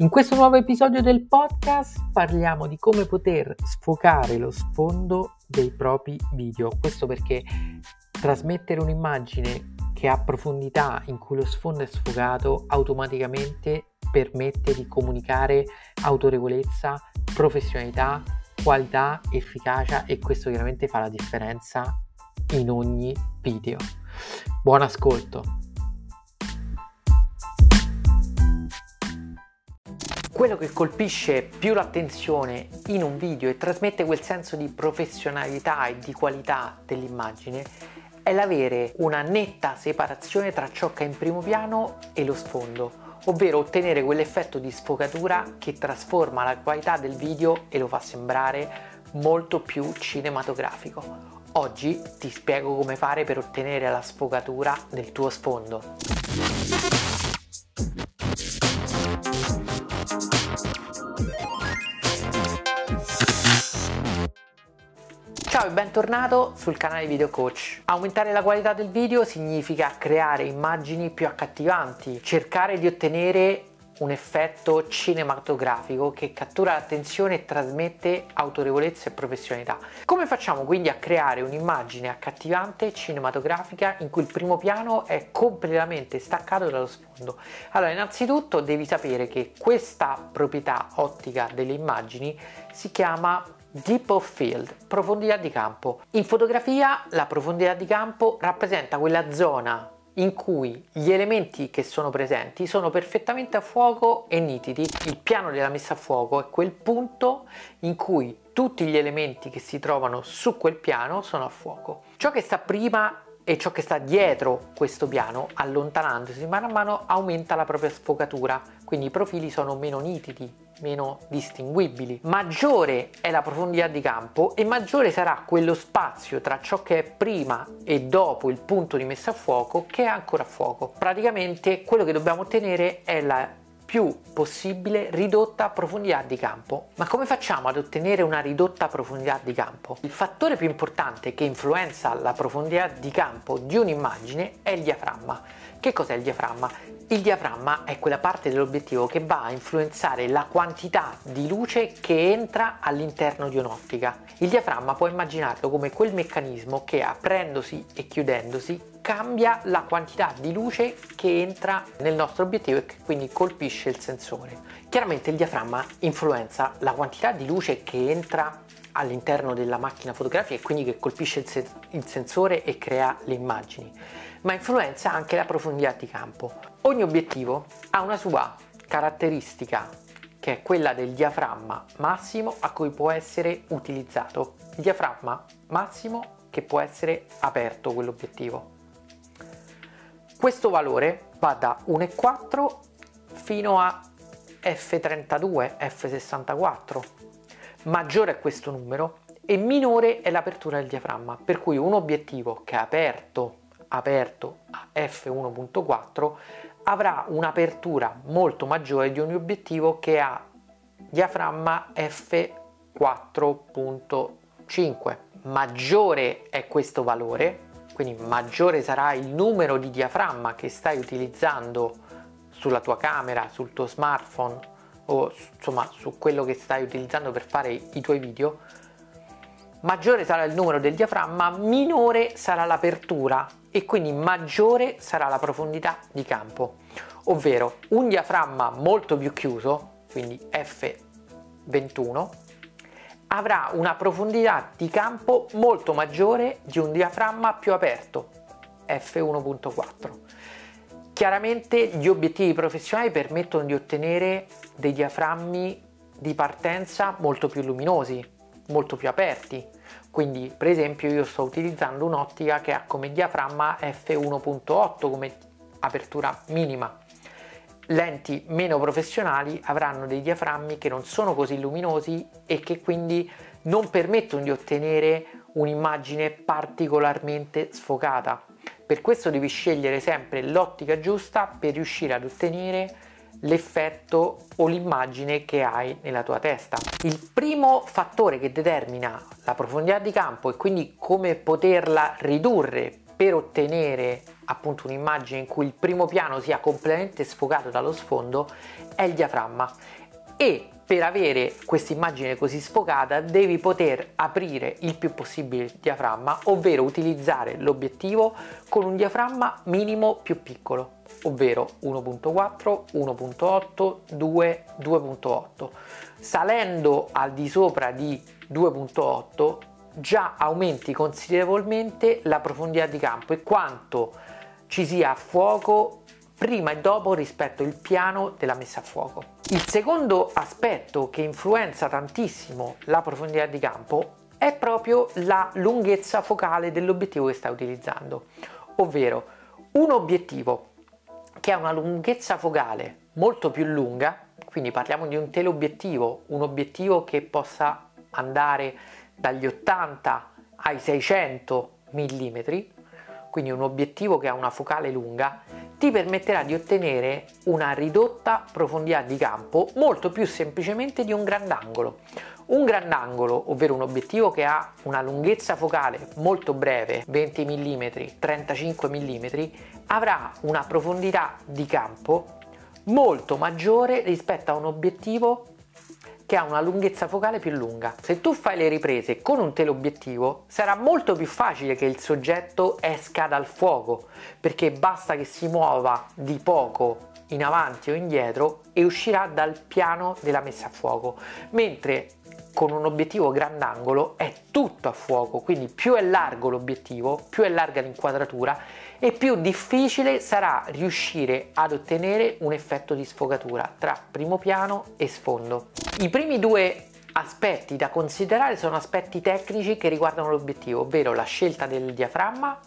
In questo nuovo episodio del podcast parliamo di come poter sfocare lo sfondo dei propri video. Questo perché trasmettere un'immagine che ha profondità in cui lo sfondo è sfocato automaticamente permette di comunicare autorevolezza, professionalità, qualità, efficacia e questo chiaramente fa la differenza in ogni video. Buon ascolto! Quello che colpisce più l'attenzione in un video e trasmette quel senso di professionalità e di qualità dell'immagine è l'avere una netta separazione tra ciò che è in primo piano e lo sfondo, ovvero ottenere quell'effetto di sfocatura che trasforma la qualità del video e lo fa sembrare molto più cinematografico. Oggi ti spiego come fare per ottenere la sfocatura del tuo sfondo. Ciao e bentornato sul canale Video Coach. Aumentare la qualità del video significa creare immagini più accattivanti, cercare di ottenere un effetto cinematografico che cattura l'attenzione e trasmette autorevolezza e professionalità. Come facciamo quindi a creare un'immagine accattivante cinematografica in cui il primo piano è completamente staccato dallo sfondo? Allora, innanzitutto devi sapere che questa proprietà ottica delle immagini si chiama Deep of Field, profondità di campo. In fotografia la profondità di campo rappresenta quella zona in cui gli elementi che sono presenti sono perfettamente a fuoco e nitidi. Il piano della messa a fuoco è quel punto in cui tutti gli elementi che si trovano su quel piano sono a fuoco. Ciò che sta prima e ciò che sta dietro questo piano, allontanandosi mano a mano, aumenta la propria sfocatura, quindi i profili sono meno nitidi, meno distinguibili. Maggiore è la profondità di campo e maggiore sarà quello spazio tra ciò che è prima e dopo il punto di messa a fuoco che è ancora a fuoco. Praticamente quello che dobbiamo ottenere è la più possibile ridotta profondità di campo. Ma come facciamo ad ottenere una ridotta profondità di campo? Il fattore più importante che influenza la profondità di campo di un'immagine è il diaframma. Che cos'è il diaframma? Il diaframma è quella parte dell'obiettivo che va a influenzare la quantità di luce che entra all'interno di un'ottica. Il diaframma può immaginarlo come quel meccanismo che aprendosi e chiudendosi cambia la quantità di luce che entra nel nostro obiettivo e che quindi colpisce il sensore. Chiaramente il diaframma influenza la quantità di luce che entra all'interno della macchina fotografica e quindi che colpisce il, se- il sensore e crea le immagini, ma influenza anche la profondità di campo. Ogni obiettivo ha una sua caratteristica che è quella del diaframma massimo a cui può essere utilizzato. Il diaframma massimo che può essere aperto quell'obiettivo. Questo valore va da 1,4 fino a F32, F64. Maggiore è questo numero e minore è l'apertura del diaframma, per cui un obiettivo che è aperto, aperto a F1.4 avrà un'apertura molto maggiore di un obiettivo che ha diaframma F4.5. Maggiore è questo valore, quindi maggiore sarà il numero di diaframma che stai utilizzando sulla tua camera, sul tuo smartphone o insomma su quello che stai utilizzando per fare i tuoi video, maggiore sarà il numero del diaframma, minore sarà l'apertura e quindi maggiore sarà la profondità di campo. Ovvero un diaframma molto più chiuso, quindi F21, avrà una profondità di campo molto maggiore di un diaframma più aperto, f1.4. Chiaramente gli obiettivi professionali permettono di ottenere dei diaframmi di partenza molto più luminosi, molto più aperti. Quindi, per esempio, io sto utilizzando un'ottica che ha come diaframma f1.8 come apertura minima lenti meno professionali avranno dei diaframmi che non sono così luminosi e che quindi non permettono di ottenere un'immagine particolarmente sfocata. Per questo devi scegliere sempre l'ottica giusta per riuscire ad ottenere l'effetto o l'immagine che hai nella tua testa. Il primo fattore che determina la profondità di campo e quindi come poterla ridurre per ottenere appunto un'immagine in cui il primo piano sia completamente sfocato dallo sfondo è il diaframma e per avere questa immagine così sfocata devi poter aprire il più possibile il diaframma ovvero utilizzare l'obiettivo con un diaframma minimo più piccolo ovvero 1.4 1.8 2 2.8 salendo al di sopra di 2.8 già aumenti considerevolmente la profondità di campo e quanto ci sia fuoco prima e dopo rispetto al piano della messa a fuoco. Il secondo aspetto che influenza tantissimo la profondità di campo è proprio la lunghezza focale dell'obiettivo che stai utilizzando, ovvero un obiettivo che ha una lunghezza focale molto più lunga, quindi parliamo di un teleobiettivo, un obiettivo che possa andare dagli 80 ai 600 mm, quindi un obiettivo che ha una focale lunga, ti permetterà di ottenere una ridotta profondità di campo molto più semplicemente di un grandangolo. Un grandangolo, ovvero un obiettivo che ha una lunghezza focale molto breve, 20 mm, 35 mm, avrà una profondità di campo molto maggiore rispetto a un obiettivo che ha una lunghezza focale più lunga. Se tu fai le riprese con un teleobiettivo sarà molto più facile che il soggetto esca dal fuoco perché basta che si muova di poco in avanti o indietro e uscirà dal piano della messa a fuoco mentre con un obiettivo grandangolo è tutto a fuoco quindi più è largo l'obiettivo più è larga l'inquadratura e più difficile sarà riuscire ad ottenere un effetto di sfogatura tra primo piano e sfondo. I primi due aspetti da considerare sono aspetti tecnici che riguardano l'obiettivo, ovvero la scelta del diaframma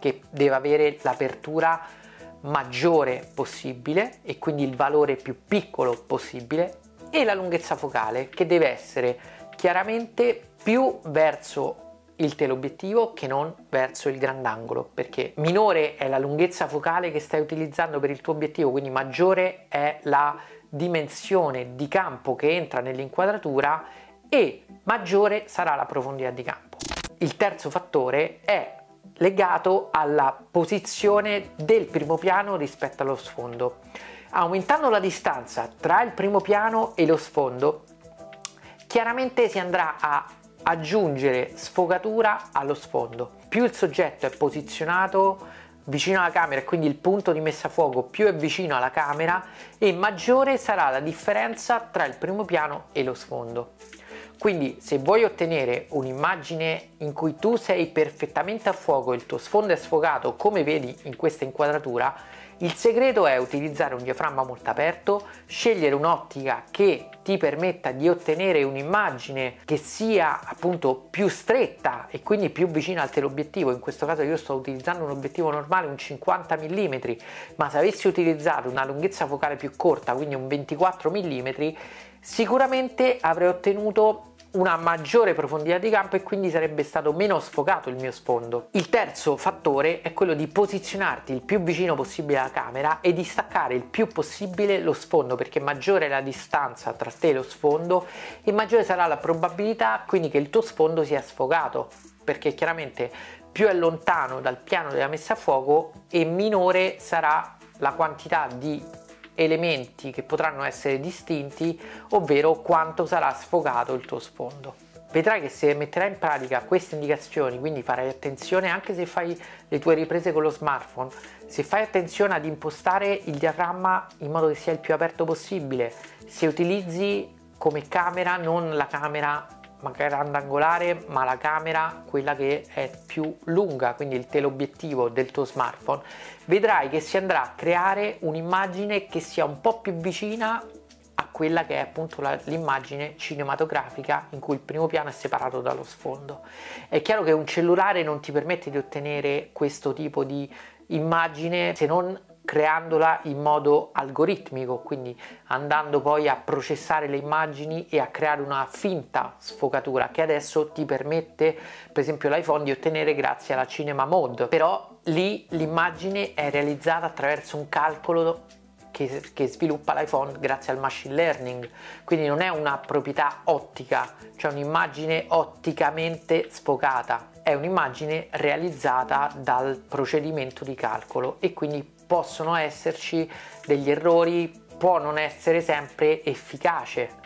che deve avere l'apertura maggiore possibile e quindi il valore più piccolo possibile e la lunghezza focale che deve essere chiaramente più verso il teleobiettivo che non verso il grandangolo perché minore è la lunghezza focale che stai utilizzando per il tuo obiettivo quindi maggiore è la dimensione di campo che entra nell'inquadratura e maggiore sarà la profondità di campo. Il terzo fattore è legato alla posizione del primo piano rispetto allo sfondo. Aumentando la distanza tra il primo piano e lo sfondo, chiaramente si andrà a aggiungere sfogatura allo sfondo. Più il soggetto è posizionato vicino alla camera quindi il punto di messa a fuoco più è vicino alla camera e maggiore sarà la differenza tra il primo piano e lo sfondo. Quindi se vuoi ottenere un'immagine in cui tu sei perfettamente a fuoco e il tuo sfondo è sfogato come vedi in questa inquadratura, il segreto è utilizzare un diaframma molto aperto, scegliere un'ottica che ti permetta di ottenere un'immagine che sia appunto più stretta e quindi più vicina al teleobiettivo. In questo caso io sto utilizzando un obiettivo normale, un 50 mm, ma se avessi utilizzato una lunghezza focale più corta, quindi un 24 mm, sicuramente avrei ottenuto una maggiore profondità di campo e quindi sarebbe stato meno sfocato il mio sfondo. Il terzo fattore è quello di posizionarti il più vicino possibile alla camera e di staccare il più possibile lo sfondo perché maggiore è la distanza tra te e lo sfondo e maggiore sarà la probabilità quindi che il tuo sfondo sia sfocato perché chiaramente più è lontano dal piano della messa a fuoco e minore sarà la quantità di elementi che potranno essere distinti, ovvero quanto sarà sfogato il tuo sfondo. Vedrai che se metterai in pratica queste indicazioni, quindi farai attenzione anche se fai le tue riprese con lo smartphone, se fai attenzione ad impostare il diaframma in modo che sia il più aperto possibile, se utilizzi come camera non la camera grandangolare ma la camera quella che è più lunga quindi il teleobiettivo del tuo smartphone vedrai che si andrà a creare un'immagine che sia un po' più vicina a quella che è appunto l'immagine cinematografica in cui il primo piano è separato dallo sfondo. È chiaro che un cellulare non ti permette di ottenere questo tipo di immagine se non creandola in modo algoritmico, quindi andando poi a processare le immagini e a creare una finta sfocatura che adesso ti permette, per esempio l'iPhone, di ottenere grazie alla Cinema Mode. Però lì l'immagine è realizzata attraverso un calcolo che, che, sviluppa l'iPhone grazie al machine learning, quindi non è una proprietà ottica, cioè un'immagine otticamente sfocata è un'immagine realizzata dal procedimento di calcolo e quindi possono esserci degli errori, può non essere sempre efficace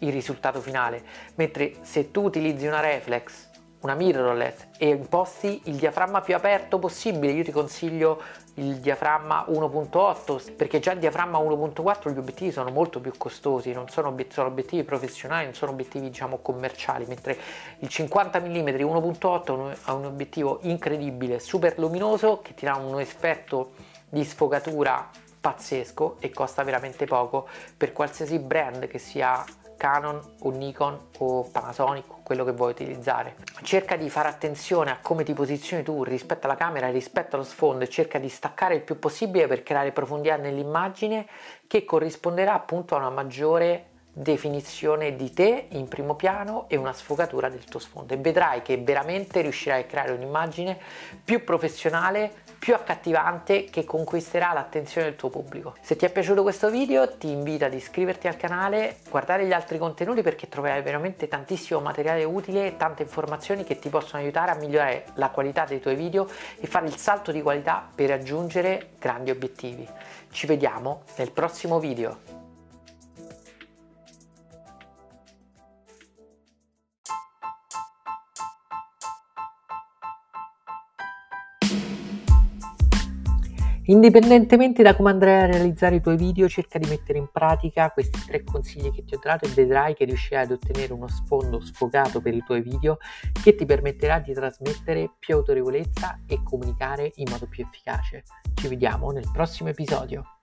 il risultato finale, mentre se tu utilizzi una reflex una mirrorless e imposti il diaframma più aperto possibile. Io ti consiglio il diaframma 1.8 perché già il diaframma 1.4 gli obiettivi sono molto più costosi, non sono, obiet- sono obiettivi professionali, non sono obiettivi diciamo commerciali, mentre il 50 mm 1.8 è un obiettivo incredibile, super luminoso che ti dà un effetto di sfogatura pazzesco e costa veramente poco per qualsiasi brand che sia Canon o Nikon o Panasonic quello che vuoi utilizzare. Cerca di fare attenzione a come ti posizioni tu rispetto alla camera rispetto allo sfondo e cerca di staccare il più possibile per creare profondità nell'immagine che corrisponderà appunto a una maggiore definizione di te in primo piano e una sfogatura del tuo sfondo e vedrai che veramente riuscirai a creare un'immagine più professionale più accattivante che conquisterà l'attenzione del tuo pubblico. Se ti è piaciuto questo video ti invito ad iscriverti al canale, guardare gli altri contenuti perché troverai veramente tantissimo materiale utile tante informazioni che ti possono aiutare a migliorare la qualità dei tuoi video e fare il salto di qualità per raggiungere grandi obiettivi. Ci vediamo nel prossimo video. Indipendentemente da come andrai a realizzare i tuoi video, cerca di mettere in pratica questi tre consigli che ti ho dato e vedrai che riuscirai ad ottenere uno sfondo sfogato per i tuoi video che ti permetterà di trasmettere più autorevolezza e comunicare in modo più efficace. Ci vediamo nel prossimo episodio.